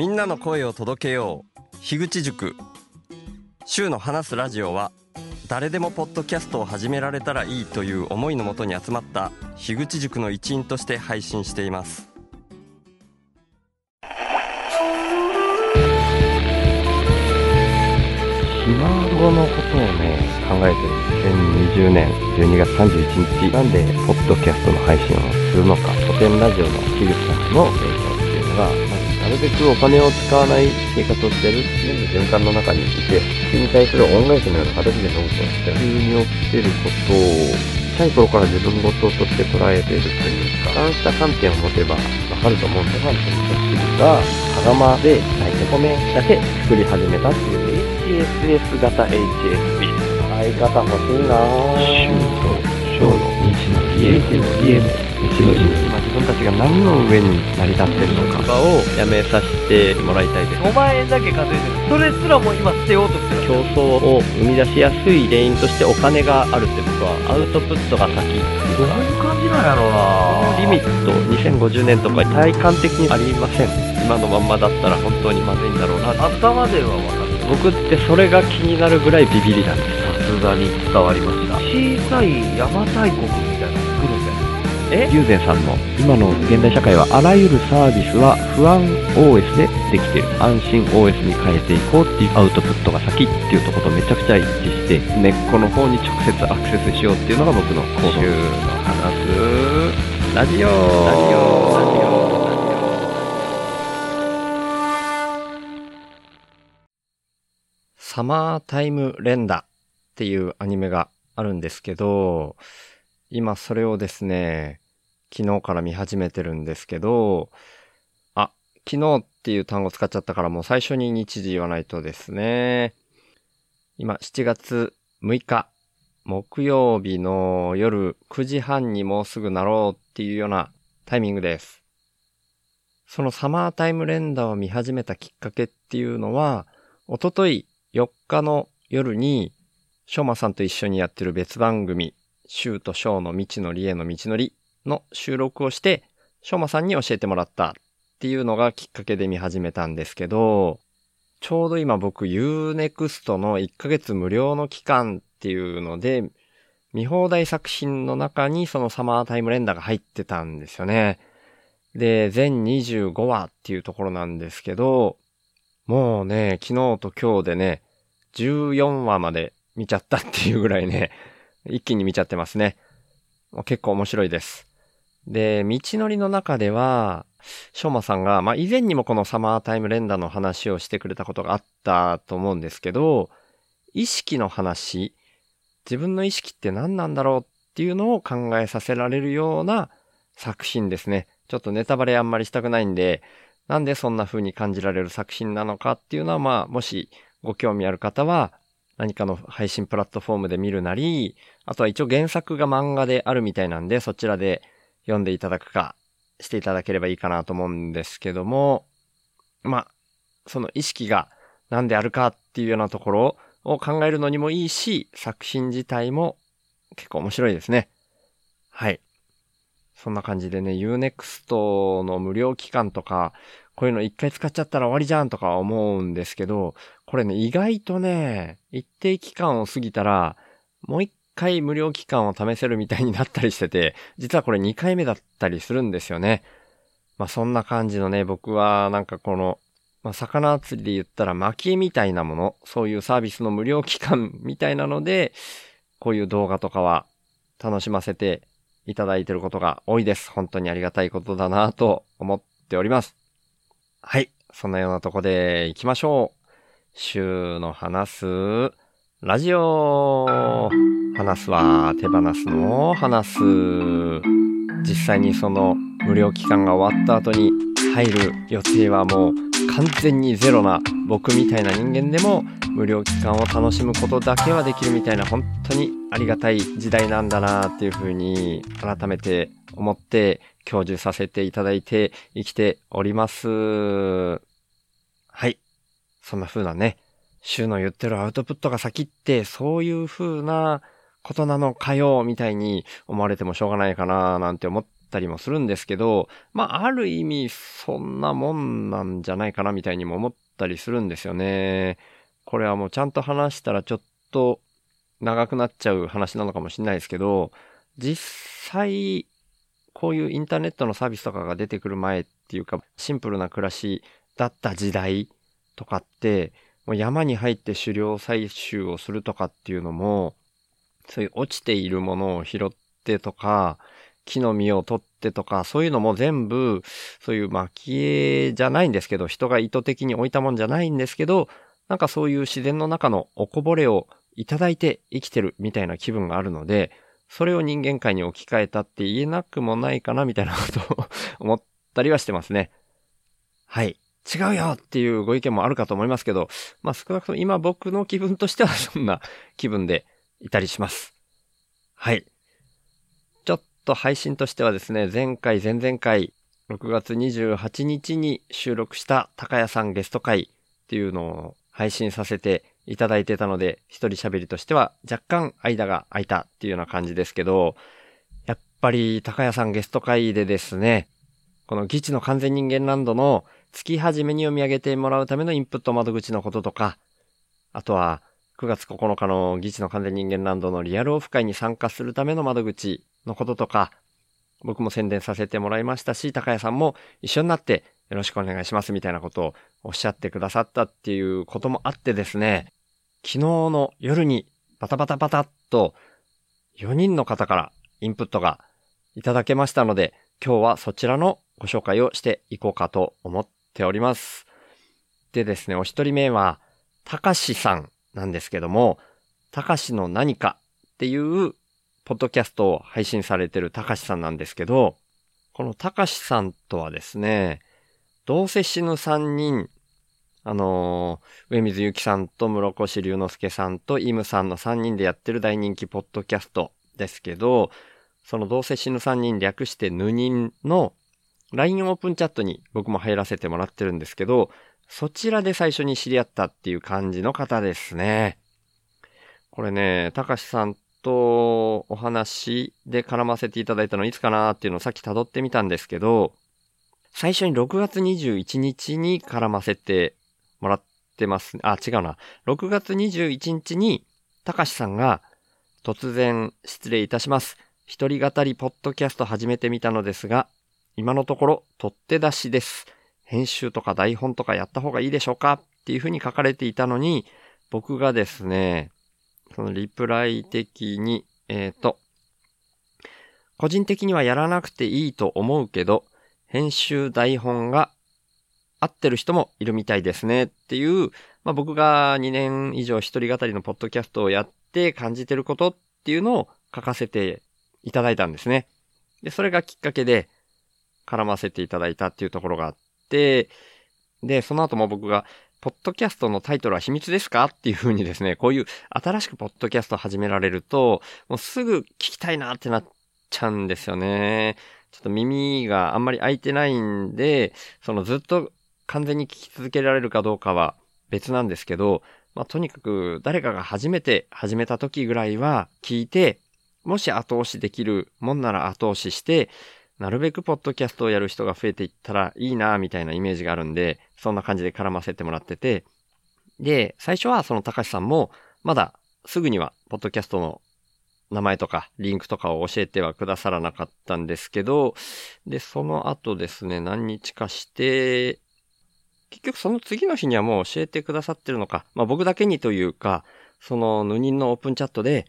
みんなの声を届けよう。樋口塾。週の話すラジオは誰でもポッドキャストを始められたらいいという思いのもとに集まった樋口塾の一員として配信しています。ひ孫のことをね、考えてる。2020年12月31日、なんで、ポッドキャストの配信をするのか、古典ラジオの樋口さんの影響っていうのが、るべくお金を使わない生活をしてる全部循環の中にいて、それに対する恩返しのような形でノートをして、急に起きてることを、小さい頃から自分事として捉えているというか、そうした観点を持てばわかると思うんで、ファンという人が、羽釜で炊いて米だけ作り始めたっていう HSS 型 HSP。相方欲しいなぁ。シュート、ショーの道のり、家の家の道のり。今自分たちが何の上に成り立ってるのか。をやめさせてもらいたいです。5万円だけ稼いでるそれすらも今捨てようとしてる。競争を生み出しやすい原因としてお金があるって僕はアウトプットが先どういう感じなんやろうな。リミット2050年とか体感的にありません。今のまんまだったら本当にまずいんだろうな。頭では分かる僕ってそれが気になるぐらいビビりなんです。さすがに伝わりました。小さい邪馬台国友禅さんの今の現代社会はあらゆるサービスは不安 OS でできている。安心 OS に変えていこうっていうアウトプットが先っていうところとめちゃくちゃ一致して根っこの方に直接アクセスしようっていうのが僕の行動。週の話。すラジオ。ラジオ。ラジオ。サマータイム連打っていうアニメがあるんですけど、今それをですね、昨日から見始めてるんですけど、あ、昨日っていう単語使っちゃったからもう最初に日時言わないとですね。今7月6日、木曜日の夜9時半にもうすぐなろうっていうようなタイミングです。そのサマータイム連打を見始めたきっかけっていうのは、おととい4日の夜に、しょうまさんと一緒にやってる別番組、シューとショーの未知のりへの道のりの収録をして、しょうまさんに教えてもらったっていうのがきっかけで見始めたんですけど、ちょうど今僕 Unext の1ヶ月無料の期間っていうので、見放題作品の中にそのサマータイム連打が入ってたんですよね。で、全25話っていうところなんですけど、もうね、昨日と今日でね、14話まで見ちゃったっていうぐらいね、一気に見ちゃってますね。結構面白いです。で、道のりの中では、しょうまさんが、まあ、以前にもこのサマータイム連打の話をしてくれたことがあったと思うんですけど、意識の話、自分の意識って何なんだろうっていうのを考えさせられるような作品ですね。ちょっとネタバレあんまりしたくないんで、なんでそんな風に感じられる作品なのかっていうのは、まあ、もしご興味ある方は、何かの配信プラットフォームで見るなり、あとは一応原作が漫画であるみたいなんで、そちらで読んでいただくか、していただければいいかなと思うんですけども、まあ、その意識が何であるかっていうようなところを考えるのにもいいし、作品自体も結構面白いですね。はい。そんな感じでね、Unext の無料期間とか、こういうの一回使っちゃったら終わりじゃんとか思うんですけど、これね、意外とね、一定期間を過ぎたら、もう一回無料期間を試せるみたいになったりしてて、実はこれ2回目だったりするんですよね。まあそんな感じのね、僕はなんかこの、まあ魚釣りで言ったら巻きみたいなもの、そういうサービスの無料期間みたいなので、こういう動画とかは楽しませていただいてることが多いです。本当にありがたいことだなと思っております。はい。そんなようなとこで行きましょう。週の話す、ラジオ話すは手放すの話す。実際にその無料期間が終わった後に入る予定はもう完全にゼロな僕みたいな人間でも無料期間を楽しむことだけはできるみたいな本当にありがたい時代なんだなっていうふうに改めて思って享受させていただいて生きております。はい。そんな風なね、週の言ってるアウトプットが先ってそういう風なことなのかよ、みたいに思われてもしょうがないかな、なんて思ったりもするんですけど、まあ、ある意味、そんなもんなんじゃないかなみたいにも思ったりするんですよね。これはもうちゃんと話したらちょっと長くなっちゃう話なのかもしれないですけど、実際、こういうインターネットのサービスとかが出てくる前っていうか、シンプルな暮らしだった時代とかって、もう山に入って狩猟採集をするとかっていうのも、そういう落ちているものを拾ってとか、木の実を取ってとか、そういうのも全部、そういう蒔絵じゃないんですけど、人が意図的に置いたもんじゃないんですけど、なんかそういう自然の中のおこぼれをいただいて生きてるみたいな気分があるので、それを人間界に置き換えたって言えなくもないかなみたいなことを思ったりはしてますね。はい。違うよっていうご意見もあるかと思いますけど、まあ少なくとも今僕の気分としてはそんな気分でいたりします。はい。ちょっと配信としてはですね、前回、前々回、6月28日に収録した高谷さんゲスト会っていうのを配信させていただいてたので、一人喋りとしては若干間が空いたっていうような感じですけど、やっぱり高谷さんゲスト会でですね、この議地の完全人間ランドの月始めに読み上げてもらうためのインプット窓口のこととか、あとは9月9日の議地の完全人間ランドのリアルオフ会に参加するための窓口のこととか、僕も宣伝させてもらいましたし、高谷さんも一緒になってよろしくお願いしますみたいなことをおっしゃってくださったっていうこともあってですね、昨日の夜にバタバタバタっと4人の方からインプットがいただけましたので、今日はそちらのご紹介をしていこうかと思っております。でですね、お一人目は、たかしさんなんですけども、たかしの何かっていうポッドキャストを配信されてるたかしさんなんですけど、このたかしさんとはですね、どうせ死ぬ3人、あのー上水ゆきさんと室越龍之介さんとイムさんの3人でやってる大人気ポッドキャストですけど、そのどうせ死ぬ3人略してぬ人の LINE オープンチャットに僕も入らせてもらってるんですけど、そちらで最初に知り合ったっていう感じの方ですね。これね、たかしさんとお話で絡ませていただいたのいつかなっていうのをさっき辿ってみたんですけど、最初に6月21日に絡ませてもらってます。あ、違うな。6月21日に、たかしさんが、突然失礼いたします。一人語りポッドキャスト始めてみたのですが、今のところ取って出しです。編集とか台本とかやった方がいいでしょうかっていうふうに書かれていたのに、僕がですね、そのリプライ的に、えっ、と、個人的にはやらなくていいと思うけど、編集台本が合ってる人もいるみたいですねっていう、まあ、僕が2年以上一人語りのポッドキャストをやって感じてることっていうのを書かせていただいたんですね。で、それがきっかけで絡ませていただいたっていうところがあって、で、その後も僕が、ポッドキャストのタイトルは秘密ですかっていう風にですね、こういう新しくポッドキャスト始められると、もうすぐ聞きたいなってなっちゃうんですよね。ちょっと耳があんまり開いてないんで、そのずっと完全に聞き続けられるかどうかは別なんですけど、まあ、とにかく誰かが初めて始めた時ぐらいは聞いて、もし後押しできるもんなら後押しして、なるべくポッドキャストをやる人が増えていったらいいな、みたいなイメージがあるんで、そんな感じで絡ませてもらってて、で、最初はその高橋さんも、まだすぐには、ポッドキャストの名前とか、リンクとかを教えてはくださらなかったんですけど、で、その後ですね、何日かして、結局その次の日にはもう教えてくださってるのか、まあ僕だけにというか、その、ヌニンのオープンチャットで、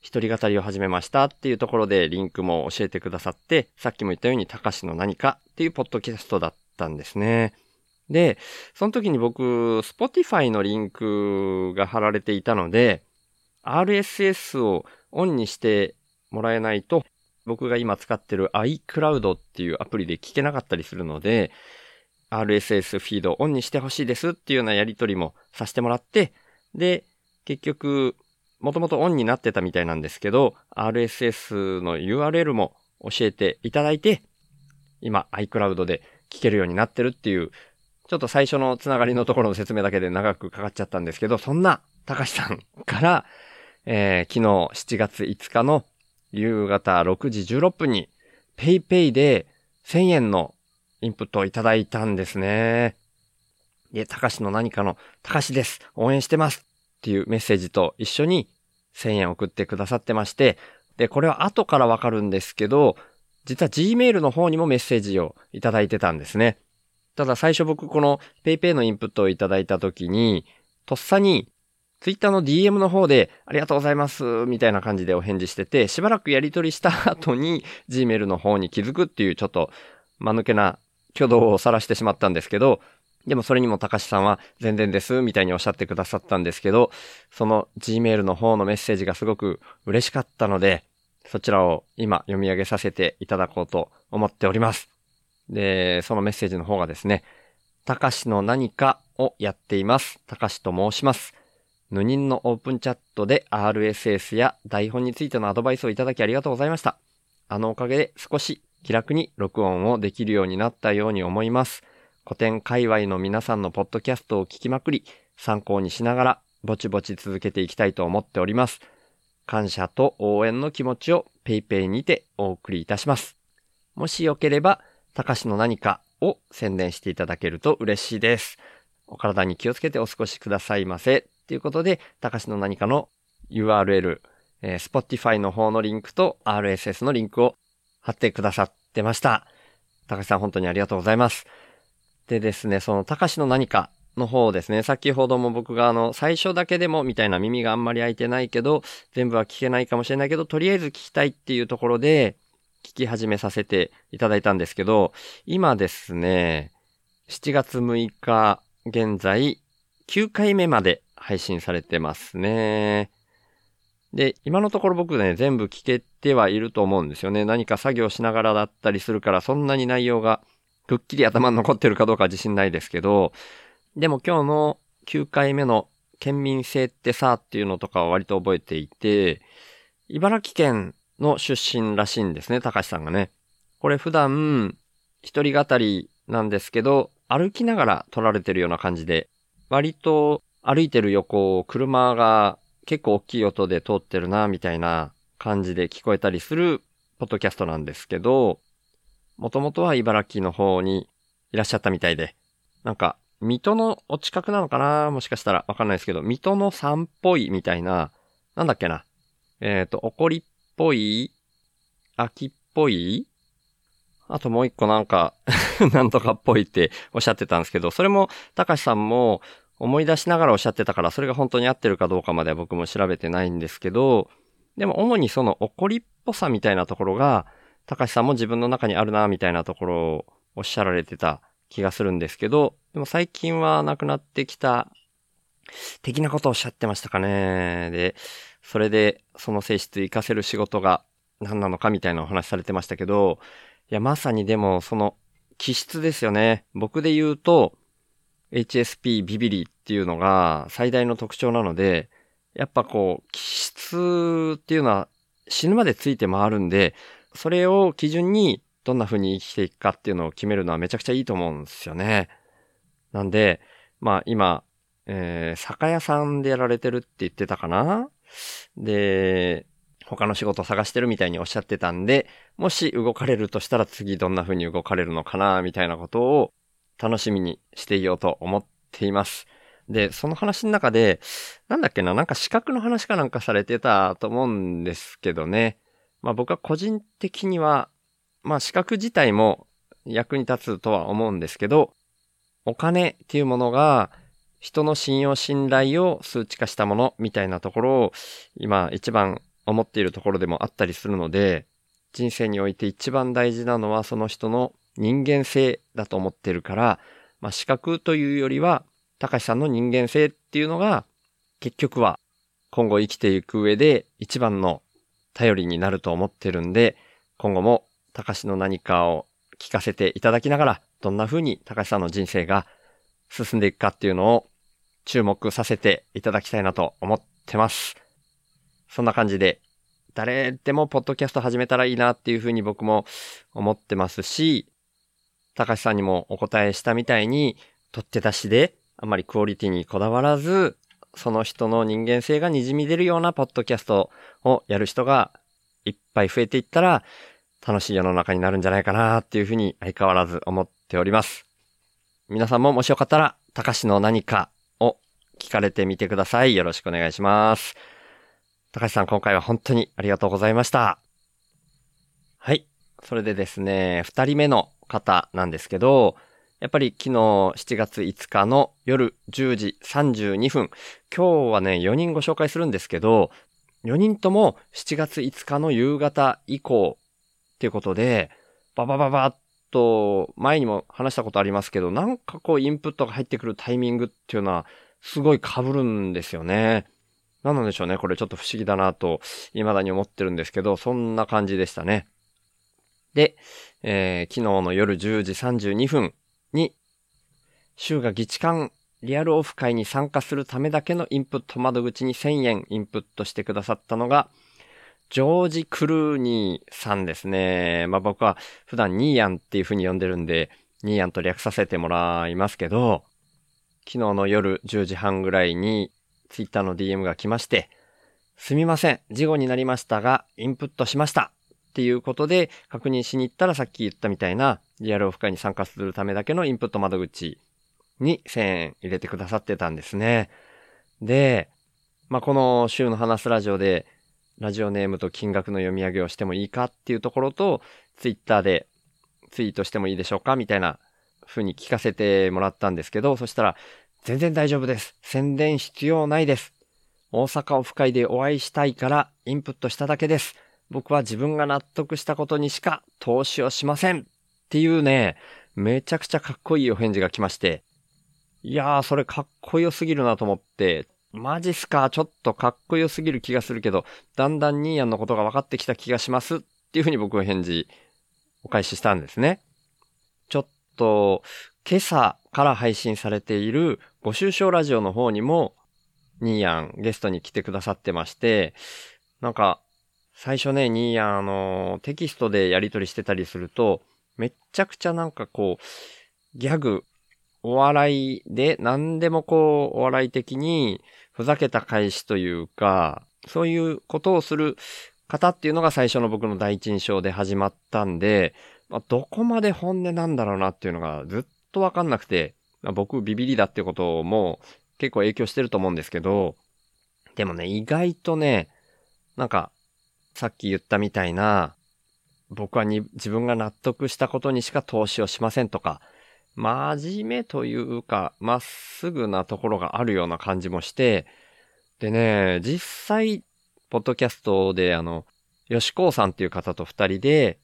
一人語りを始めましたっていうところでリンクも教えてくださって、さっきも言ったように、たかしの何かっていうポッドキャストだったんですね。で、その時に僕、Spotify のリンクが貼られていたので、RSS をオンにしてもらえないと、僕が今使ってる iCloud っていうアプリで聞けなかったりするので、RSS フィードオンにしてほしいですっていうようなやり取りもさせてもらって、で、結局、もともとオンになってたみたいなんですけど、RSS の URL も教えていただいて、今 iCloud で聞けるようになってるっていう、ちょっと最初のつながりのところの説明だけで長くかかっちゃったんですけど、そんな高橋さんから、えー昨日7月5日の夕方6時16分に PayPay で1000円のインプットをいただいたんですね。で、たかしの何かの、たかしです。応援してます。っていうメッセージと一緒に1000円送ってくださってまして、で、これは後からわかるんですけど、実は Gmail の方にもメッセージをいただいてたんですね。ただ最初僕この PayPay のインプットをいただいた時に、とっさに Twitter の DM の方でありがとうございますみたいな感じでお返事してて、しばらくやり取りした後に Gmail の方に気づくっていうちょっと間抜けな挙動を晒してしまったんですけど、でもそれにも高橋さんは全然ですみたいにおっしゃってくださったんですけど、その Gmail の方のメッセージがすごく嬉しかったので、そちらを今読み上げさせていただこうと思っております。で、そのメッセージの方がですね、たかしの何かをやっています。たかしと申します。ヌニンのオープンチャットで RSS や台本についてのアドバイスをいただきありがとうございました。あのおかげで少し気楽に録音をできるようになったように思います。古典界隈の皆さんのポッドキャストを聞きまくり、参考にしながらぼちぼち続けていきたいと思っております。感謝と応援の気持ちを PayPay にてお送りいたします。もしよければ、たかしの何かを宣伝していただけると嬉しいです。お体に気をつけてお過ごしくださいませ。ということで、たかしの何かの URL、えー Spotify の方のリンクと RSS のリンクを貼ってくださってました。たかしさん本当にありがとうございます。でですね、そのたかしの何かの方ですね、先ほども僕があの、最初だけでもみたいな耳があんまり開いてないけど、全部は聞けないかもしれないけど、とりあえず聞きたいっていうところで、聞き始めさせていただいたんですけど、今ですね、7月6日現在9回目まで配信されてますね。で、今のところ僕ね、全部聞けてはいると思うんですよね。何か作業しながらだったりするから、そんなに内容がくっきり頭に残ってるかどうか自信ないですけど、でも今日の9回目の県民性ってさっていうのとかは割と覚えていて、茨城県の出身らしいんですね、高橋さんがね。これ普段、一人語りなんですけど、歩きながら撮られてるような感じで、割と歩いてる横を車が結構大きい音で通ってるな、みたいな感じで聞こえたりするポッドキャストなんですけど、もともとは茨城の方にいらっしゃったみたいで、なんか、水戸のお近くなのかな？もしかしたらわかんないですけど、水戸の山っぽいみたいな、なんだっけな？えっ、と、怒りっぽい秋っぽいあともう一個なんか、なんとかっぽいっておっしゃってたんですけど、それも、高橋さんも思い出しながらおっしゃってたから、それが本当に合ってるかどうかまでは僕も調べてないんですけど、でも主にその怒りっぽさみたいなところが、高橋さんも自分の中にあるな、みたいなところをおっしゃられてた気がするんですけど、でも最近はなくなってきた、的なことをおっしゃってましたかね。で、それでその性質活かせる仕事が何なのかみたいなお話されてましたけど、いや、まさにでもその気質ですよね。僕で言うと、HSP ビビリっていうのが最大の特徴なので、やっぱこう、気質っていうのは死ぬまでついて回るんで、それを基準にどんな風に生きていくかっていうのを決めるのはめちゃくちゃいいと思うんですよね。なんで、まあ今、えー、酒屋さんでやられてるって言ってたかな？で、他の仕事探してるみたいにおっしゃってたんで、もし動かれるとしたら次どんな風に動かれるのかな？みたいなことを楽しみにしていようと思っています。で、その話の中で、なんだっけな、なんか資格の話かなんかされてたと思うんですけどね。まあ僕は個人的には、まあ資格自体も役に立つとは思うんですけど、お金っていうものが人の信用信頼を数値化したものみたいなところを今一番思っているところでもあったりするので、人生において一番大事なのはその人の人間性だと思ってるから、まあ資格というよりは、高橋さんの人間性っていうのが結局は今後生きていく上で一番の頼りになると思ってるんで、今後も高橋の何かを聞かせていただきながら、どんな風に高橋さんの人生が進んでいくかっていうのを注目させていただきたいなと思ってます。そんな感じで、誰でもポッドキャスト始めたらいいなっていう風に僕も思ってますし、高橋さんにもお答えしたみたいに、取って出しであんまりクオリティにこだわらず、その人の人間性が滲み出るようなポッドキャストをやる人がいっぱい増えていったら、楽しい世の中になるんじゃないかなっていうふうに相変わらず思っております。皆さんももしよかったら、高橋の何かを聞かれてみてください。よろしくお願いします。高橋さん、今回は本当にありがとうございました。はい。それでですね、二人目の方なんですけど、やっぱり昨日7月5日の夜10時32分、今日はね、4人ご紹介するんですけど、4人とも7月5日の夕方以降っていうことで、ババババッと前にも話したことありますけど、なんかこうインプットが入ってくるタイミングっていうのはすごい被るんですよね。何なのでしょうね。これちょっと不思議だなと未だに思ってるんですけど、そんな感じでしたね。で、えー昨日の夜10時32分、週が議事館リアルオフ会に参加するためだけのインプット窓口に1000円インプットしてくださったのが、ジョージ・クルーニーさんですね。まあ僕は普段ニーヤンっていう風に呼んでるんで、ニーヤンと略させてもらいますけど、昨日の夜10時半ぐらいにツイッターの DM が来まして、すみません、事後になりましたが、インプットしました。っていうことで確認しに行ったらさっき言ったみたいなリアルオフ会に参加するためだけのインプット窓口に1000円入れてくださってたんですね。で、まあ、この週の話すラジオでラジオネームと金額の読み上げをしてもいいかっていうところと、ツイッターでツイートしてもいいでしょうかみたいな風に聞かせてもらったんですけど、そしたら、全然大丈夫です。宣伝必要ないです。大阪オフ会でお会いしたいからインプットしただけです。僕は自分が納得したことにしか投資をしません。っていうね、めちゃくちゃかっこいいお返事が来まして、いやー、それかっこよすぎるなと思って、マジっすか？ちょっとかっこよすぎる気がするけど、だんだんニーヤンのことが分かってきた気がしますっていうふうに僕は返事、お返ししたんですね。ちょっと、今朝から配信されているご愁傷ラジオの方にも、ニーヤンゲストに来てくださってまして、なんか、最初ね、ニーヤンあの、テキストでやり取りしてたりすると、めっちゃくちゃなんかこう、ギャグ、お笑いで、何でもこう、お笑い的に、ふざけた返しというか、そういうことをする方っていうのが最初の僕の第一印象で始まったんで、まあ、どこまで本音なんだろうなっていうのがずっとわかんなくて、まあ、僕ビビリだってことも結構影響してると思うんですけど、でもね、意外とね、なんか、さっき言ったみたいな、僕はに自分が納得したことにしか投資をしませんとか、真面目というか、まっすぐなところがあるような感じもして、でね、実際、ポッドキャストであの、吉高さんっていう方と二人で、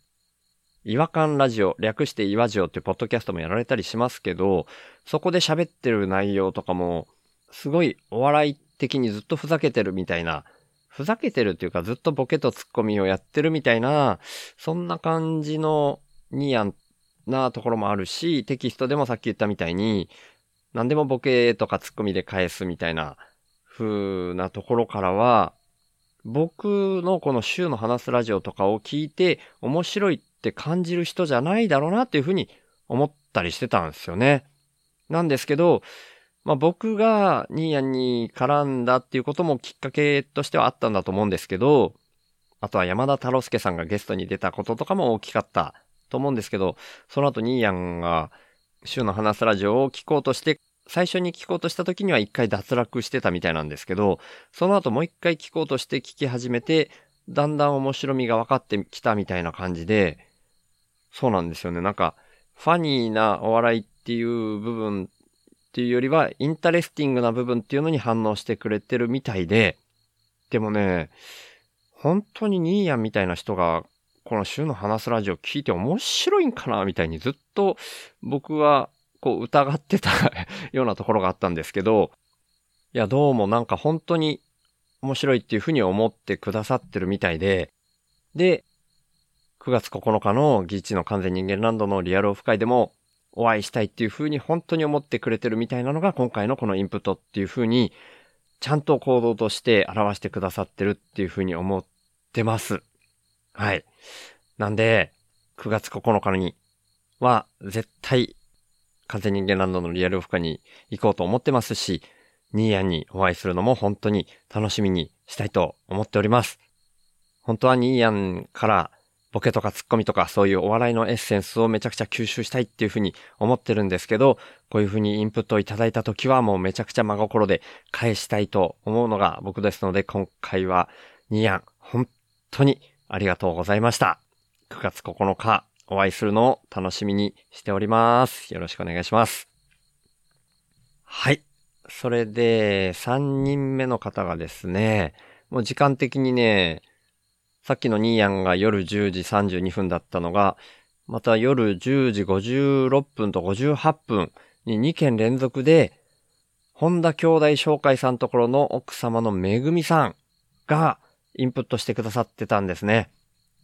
違和感ラジオ、略して違和ジオっていうポッドキャストもやられたりしますけど、そこで喋ってる内容とかも、すごいお笑い的にずっとふざけてるみたいな、ふざけてるっていうかずっとボケとツッコミをやってるみたいな、そんな感じのニヤンなところもあるし、テキストでもさっき言ったみたいに、何でもボケとかツッコミで返すみたいな風なところからは、僕のこの週の話すラジオとかを聞いて面白いって感じる人じゃないだろうなっていうふうに思ったりしてたんですよね。なんですけど、まあ僕がニーヤンに絡んだっていうこともきっかけとしてはあったんだと思うんですけど、あとは山田太郎介さんがゲストに出たこととかも大きかったと思うんですけど、その後ニーヤンが週の話すラジオを聞こうとして、最初に聞こうとした時には一回脱落してたみたいなんですけど、その後もう一回聞こうとして聞き始めて、だんだん面白みが分かってきたみたいな感じで、そうなんですよね。なんか、 funny なお笑いっていう部分っていうよりは、 interesting な部分っていうのに反応してくれてるみたいで、でもね、本当にニーヤンみたいな人が、この週の話すラジオ聞いて面白いんかなみたいにずっと僕はこう疑ってた ようなところがあったんですけど、いや、どうもなんか本当に面白いっていうふうに思ってくださってるみたいで、で、9月9日のギチの完全人間ランドのリアルオフ会でもお会いしたいっていうふうに本当に思ってくれてるみたいなのが今回のこのインプットっていうふうにちゃんと行動として表してくださってるっていうふうに思ってます。はい。なんで、9月9日には絶対風人間ランドのリアルオフ会に行こうと思ってますし、ニーヤンにお会いするのも本当に楽しみにしたいと思っております。本当はニーヤンからボケとかツッコミとかそういうお笑いのエッセンスをめちゃくちゃ吸収したいっていうふうに思ってるんですけど、こういうふうにインプットをいただいたときはもうめちゃくちゃ真心で返したいと思うのが僕ですので、今回はニーヤン、本当にありがとうございました。9月9日お会いするのを楽しみにしております。よろしくお願いします。はい。それで、3人目の方がですね、もう時間的にね、さっきのニーヤンが夜10時32分だったのが、また夜10時56分と58分に2件連続で、本田兄弟紹介さんところの奥様のめぐみさんがインプットしてくださってたんですね。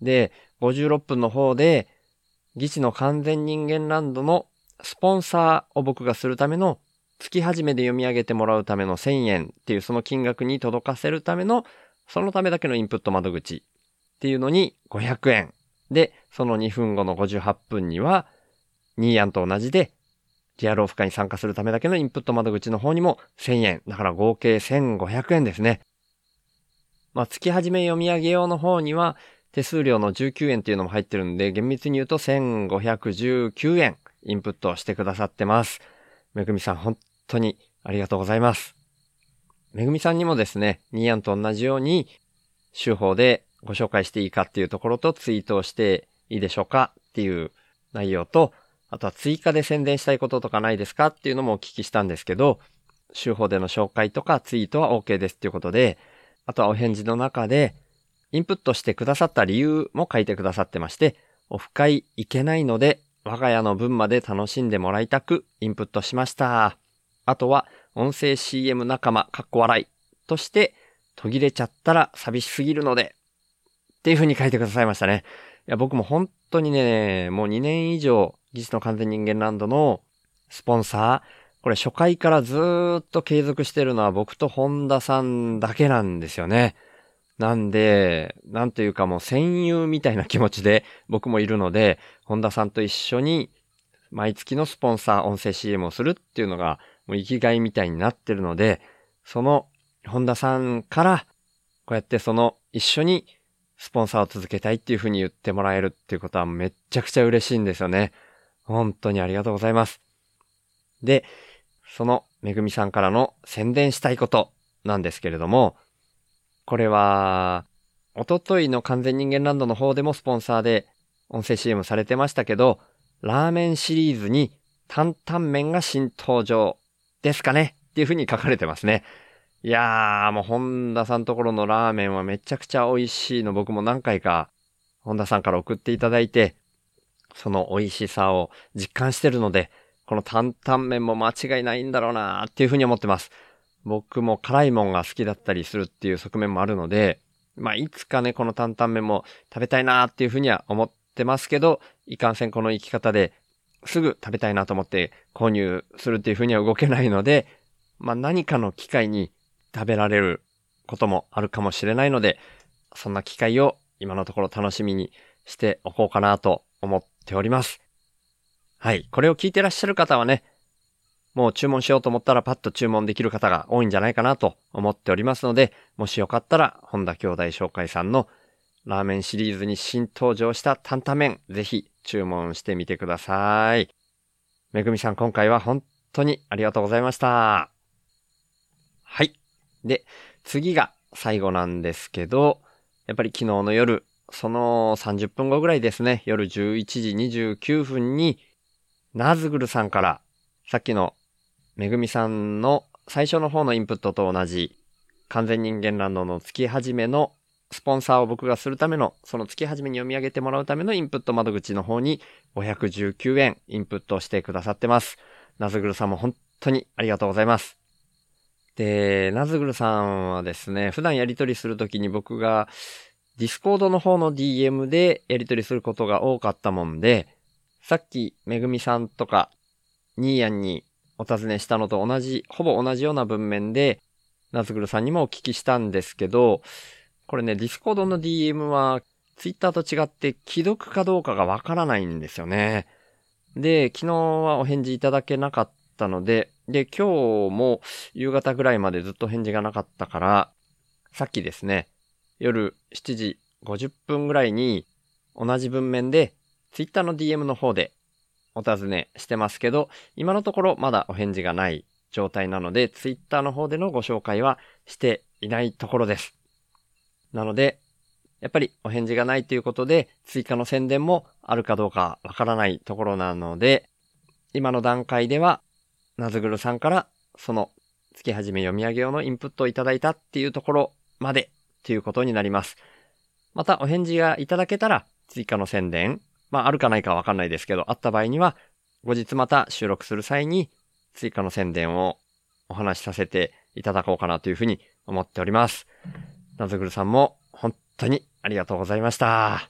で、56分の方で、議事の完全人間ランドのスポンサーを僕がするための月始めで読み上げてもらうための1000円っていうその金額に届かせるためのそのためだけのインプット窓口っていうのに500円。で、その2分後の58分には、ニーヤンと同じで、リアルオフ会に参加するためだけのインプット窓口の方にも1000円。だから合計1500円ですね。まあ、月始め読み上げ用の方には、手数料の19円っていうのも入ってるんで、厳密に言うと1519円インプットしてくださってます。めぐみさん本当にありがとうございます。めぐみさんにもですね、ニーヤンと同じように、週報でご紹介していいかっていうところとツイートをしていいでしょうかっていう内容と、あとは追加で宣伝したいこととかないですかっていうのもお聞きしたんですけど、週報での紹介とかツイートは OK ですっていうことで、あとはお返事の中で、インプットしてくださった理由も書いてくださってまして、オフ会行けないので、我が家の分まで楽しんでもらいたくインプットしました。あとは、音声 CM 仲間、かっこ笑いとして、途切れちゃったら寂しすぎるので、っていう風に書いてくださいましたね。いや、僕も本当にね、もう2年以上、技術の完全人間ランドのスポンサー、これ初回からずっと継続してるのは僕と本田さんだけなんですよね。なんで、なんというかもう戦友みたいな気持ちで僕もいるので、本田さんと一緒に毎月のスポンサー音声 CM をするっていうのがもう生きがいみたいになってるので、その本田さんからこうやってその一緒にスポンサーを続けたいっていうふうに言ってもらえるっていうことはめっちゃくちゃ嬉しいんですよね。本当にありがとうございます。で、そのめぐみさんからの宣伝したいことなんですけれども、これは、おとといの完全人間ランドの方でもスポンサーで音声 CM されてましたけど、ラーメンシリーズに担々麺が新登場ですかねっていう風に書かれてますね。いやー、もう本田さんところのラーメンはめちゃくちゃ美味しいの僕も何回か本田さんから送っていただいて、その美味しさを実感してるので、この担々麺も間違いないんだろうなっていう風に思ってます。僕も辛いもんが好きだったりするっていう側面もあるので、まあ、いつかね、この担々麺も食べたいなっていうふうには思ってますけど、いかんせんこの生き方ですぐ食べたいなと思って購入するっていうふうには動けないので、まあ、何かの機会に食べられることもあるかもしれないので、そんな機会を今のところ楽しみにしておこうかなと思っております。はい。これを聞いてらっしゃる方はね、もう注文しようと思ったらパッと注文できる方が多いんじゃないかなと思っておりますので、もしよかったら、本田兄弟紹介さんのラーメンシリーズに新登場した担々麺、ぜひ注文してみてください。めぐみさん今回は本当にありがとうございました。はい。で、次が最後なんですけど、やっぱり昨日の夜、その30分後ぐらいですね、夜11時29分に、ナズグルさんから、さっきのめぐみさんの最初の方のインプットと同じ、完全人間ランドの月始めのスポンサーを僕がするための、その月始めに読み上げてもらうためのインプット窓口の方に519円インプットしてくださってます。ナズグルさんも本当にありがとうございます。で、ナズグルさんはですね、普段やり取りするときに僕がディスコードの方の DM でやり取りすることが多かったもんで、さっきめぐみさんとかニーヤンにお尋ねしたのと同じ、ほぼ同じような文面で、ナズグルさんにもお聞きしたんですけど、これね、ディスコードの DM は、ツイッターと違って既読かどうかがわからないんですよね。で、昨日はお返事いただけなかったので、で、今日も夕方ぐらいまでずっと返事がなかったから、さっきですね、夜7時50分ぐらいに、同じ文面で Twitter の DM の方でお尋ねしてますけど、今のところまだお返事がない状態なので、Twitter の方でのご紹介はしていないところです。なので、やっぱりお返事がないということで、追加の宣伝もあるかどうかわからないところなので、今の段階では、なずぐるさんからその月始め読み上げ用のインプットをいただいたっていうところまでということになります。またお返事がいただけたら追加の宣伝、まああるかないかわかんないですけど、あった場合には後日また収録する際に追加の宣伝をお話しさせていただこうかなというふうに思っております。なずぐるさんも本当にありがとうございました。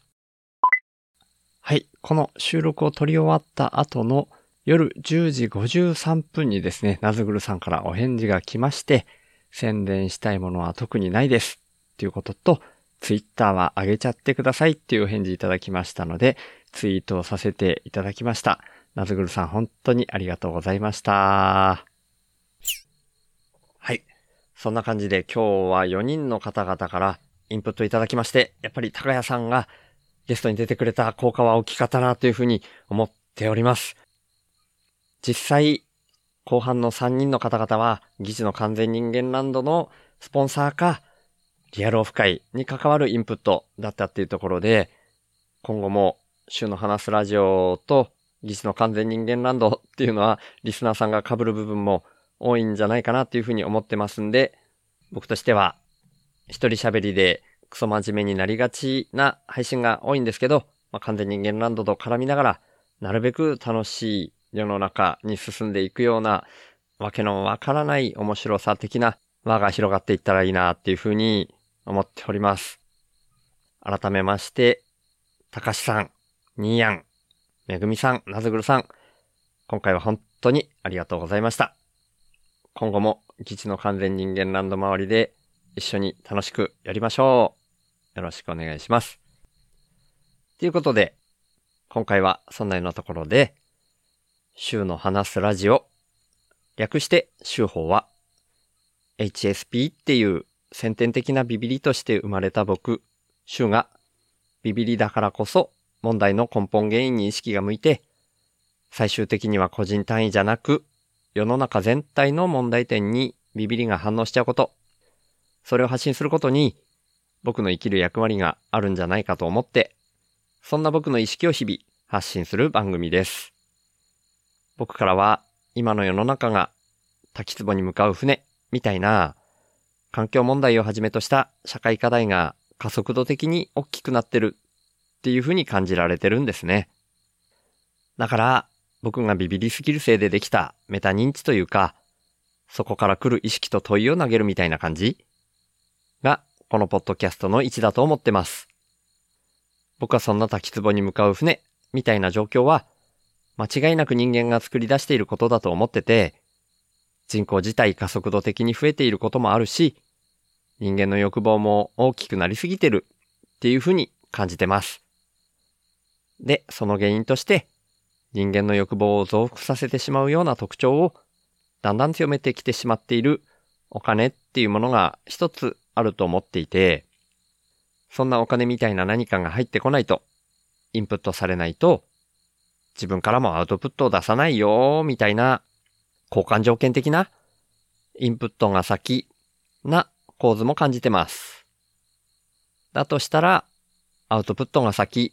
はい。この収録を撮り終わった後の夜10時53分にですね、なずぐるさんからお返事が来まして、宣伝したいものは特にないです。っていうことと、ツイッターは上げちゃってくださいっていうお返事いただきましたので、ツイートをさせていただきました。なずぐるさん本当にありがとうございました。はい。そんな感じで今日は4人の方々からインプットいただきまして、やっぱり高谷さんがゲストに出てくれた効果は大きかったなというふうに思っております。実際、後半の3人の方々は、議事の完全人間ランドのスポンサーか、リアルオフ会に関わるインプットだったっていうところで、今後も週の話すラジオと議事の完全人間ランドっていうのは、リスナーさんが被る部分も多いんじゃないかなっていうふうに思ってますんで、僕としては、一人喋りでクソ真面目になりがちな配信が多いんですけど、まあ、完全人間ランドと絡みながら、なるべく楽しい世の中に進んでいくような、わけのわからない面白さ的な輪が広がっていったらいいなっていうふうに思っております。改めまして、たかしさん、にーやん、めぐみさん、なずぐるさん、今回は本当にありがとうございました。今後も、基地の完全人間ランド周りで一緒に楽しくやりましょう。よろしくお願いします。ということで、今回はそんなようなところで、週の話すラジオ、略して週報は、HSP っていう先天的なビビリとして生まれた僕、週が、ビビリだからこそ問題の根本原因に意識が向いて、最終的には個人単位じゃなく、世の中全体の問題点にビビリが反応しちゃうこと、それを発信することに、僕の生きる役割があるんじゃないかと思って、そんな僕の意識を日々発信する番組です。僕からは、今の世の中が滝壺に向かう船みたいな、環境問題をはじめとした社会課題が加速度的に大きくなってるっていう風に感じられてるんですね。だから、僕がビビりすぎるせいでできたメタ認知というか、そこから来る意識と問いを投げるみたいな感じが、このポッドキャストの位置だと思ってます。僕はそんな滝壺に向かう船みたいな状況は、間違いなく人間が作り出していることだと思ってて、人口自体加速度的に増えていることもあるし、人間の欲望も大きくなりすぎてるっていうふうに感じてます。で、その原因として、人間の欲望を増幅させてしまうような特徴をだんだん強めてきてしまっているお金っていうものが一つあると思っていて、そんなお金みたいな何かが入ってこないと、インプットされないと、自分からもアウトプットを出さないよ、みたいな、交換条件的な、インプットが先な構図も感じてます。だとしたら、アウトプットが先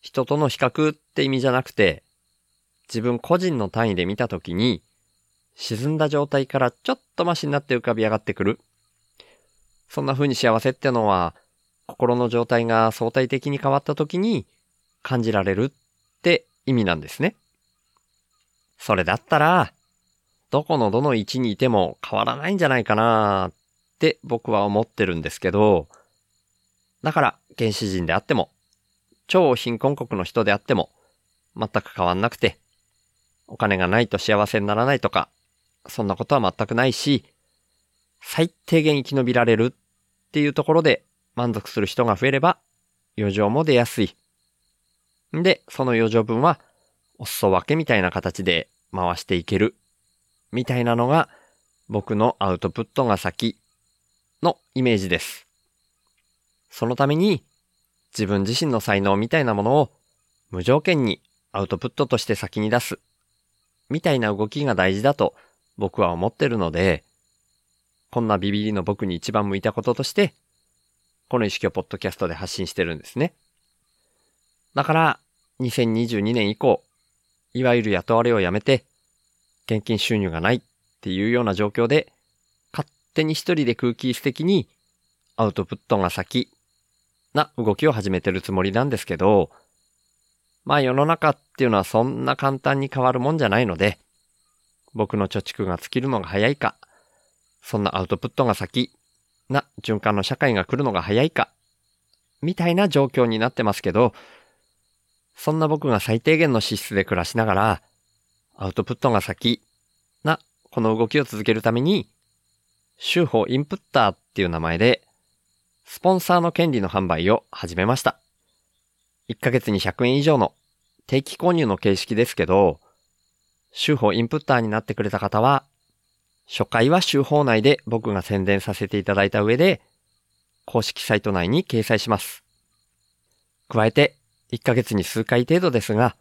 人との比較って意味じゃなくて、自分個人の単位で見たときに、沈んだ状態からちょっとマシになって浮かび上がってくる。そんな風に幸せってのは、心の状態が相対的に変わったときに感じられるって意味なんですね。それだったら、どこのどの位置にいても変わらないんじゃないかなって僕は思ってるんですけど、だから原始人であっても超貧困国の人であっても全く変わんなくて、お金がないと幸せにならないとか、そんなことは全くないし、最低限生き延びられるっていうところで満足する人が増えれば、余剰も出やすい。んで、その余剰分は、お裾分けみたいな形で回していける。みたいなのが、僕のアウトプットが先のイメージです。そのために、自分自身の才能みたいなものを無条件にアウトプットとして先に出す。みたいな動きが大事だと僕は思ってるので、こんなビビリの僕に一番向いたこととして、この意識をポッドキャストで発信してるんですね。だから、2022年以降、いわゆる雇われをやめて、現金収入がないっていうような状況で、勝手に一人で空気質的にアウトプットが先な動きを始めてるつもりなんですけど、まあ世の中っていうのはそんな簡単に変わるもんじゃないので、僕の貯蓄が尽きるのが早いか、そんなアウトプットが先な循環の社会が来るのが早いか、みたいな状況になってますけど、そんな僕が最低限の資質で暮らしながら、アウトプットが先なこの動きを続けるために、週報インプッターっていう名前で、スポンサーの権利の販売を始めました。1ヶ月に100円以上の定期購入の形式ですけど、週報インプッターになってくれた方は、初回は週報内で僕が宣伝させていただいた上で、公式サイト内に掲載します。加えて、1ヶ月に数回程度ですが、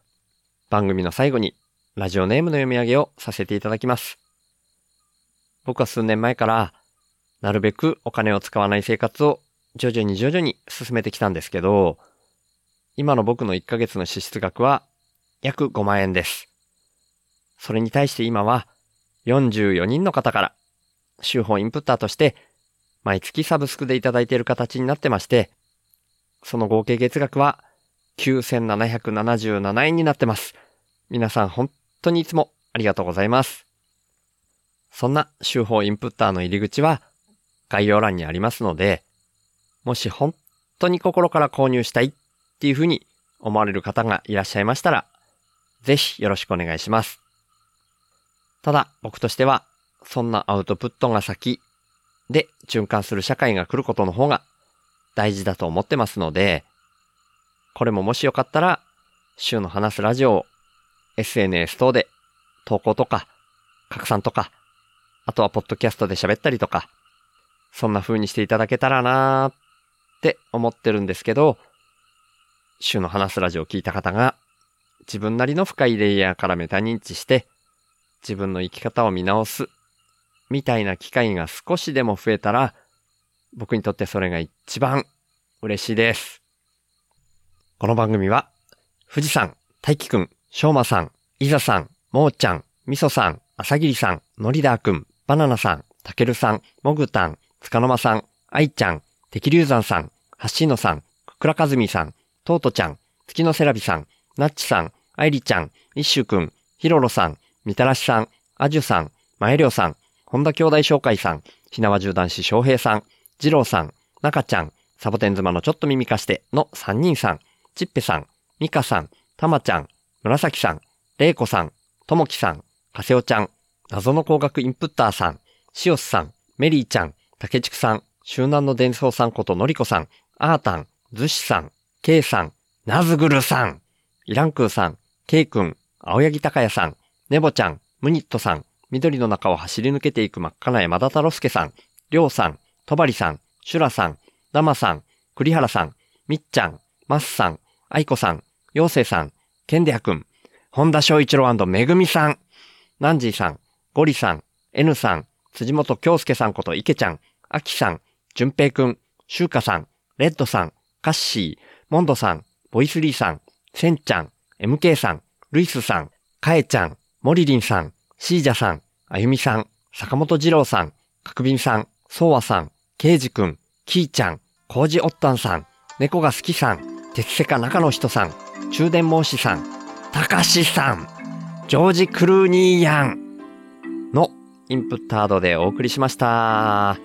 番組の最後にラジオネームの読み上げをさせていただきます。僕は数年前から、なるべくお金を使わない生活を徐々に徐々に進めてきたんですけど、今の僕の1ヶ月の支出額は約5万円です。それに対して今は44人の方から週報インプッターとして毎月サブスクでいただいている形になってまして、その合計月額は9777円になってます。皆さん本当にいつもありがとうございます。そんな週報インプッターの入り口は概要欄にありますので、もし本当に心から購入したいっていうふうに思われる方がいらっしゃいましたら、ぜひよろしくお願いします。ただ僕としては、そんなアウトプットが先で循環する社会が来ることの方が大事だと思ってますので、これももしよかったら、週の話すラジオを SNS 等で投稿とか拡散とか、あとはポッドキャストで喋ったりとか、そんな風にしていただけたらなーって思ってるんですけど、週の話すラジオを聞いた方が、自分なりの深いレイヤーからメタ認知して、自分の生き方を見直す、みたいな機会が少しでも増えたら、僕にとってそれが一番嬉しいです。この番組は、富士山、大輝くん、しょうまさん、いざさん、もーちゃん、みそさん、あさぎりさん、のりだーくん、バナナさん、たけるさん、もぐたん、つかの間さん、あいちゃん、てきりゅうざんさん、はっしのさん、くくらかずみさん、とうとちゃん、月のせらびさん、なっちさん、あいりちゃん、いっしゅうくん、ひろろさん、みたらしさん、あじゅさん、まえりょうさん、本田兄弟紹介さん、ひなわじゅう男子翔平さん、じろうさん、なかちゃん、サボテン妻のちょっと耳かしての3人さん、ちっぺさん、みかさん、たまちゃん、紫さん、れいこさん、ともきさん、かせおちゃん、謎の工学インプッターさん、しおすさん、メリーちゃん、たけちくさん、周南の伝送さんことのりこさん、あーたん、ずしさん、けいさん、なずぐるさん、イランクーさん、けいくん、青柳高也さん、ねぼちゃん、ムニットさん、緑の中を走り抜けていく真っ赤な山田太郎介さん、りょうさん、とばりさん、シュラさん、ダマさん、栗原さん、みっちゃん、マスさん、あいこさん、ようせいさん、ケンデアくん、本田翔一郎めぐみさん、ナンジーさん、ゴリさん、N さん、辻本京介さんこと池ちゃん、あきさん、じゅんぺいくん、しゅうかさん、レッドさん、カッシー、モンドさん、ボイスリーさん、センちゃん、MK さん、ルイスさん、カエちゃん、モリリンさん、シージャさん、あゆみさん、坂本二郎さん、角瓶さん、ソワさん、ケイジくん、キーちゃん、コージオッタンさん、猫が好きさん、鉄セカ中の人さん、中電申しさん、たかしさん、ジョージ・クルーニーヤンのインプッタードでお送りしました。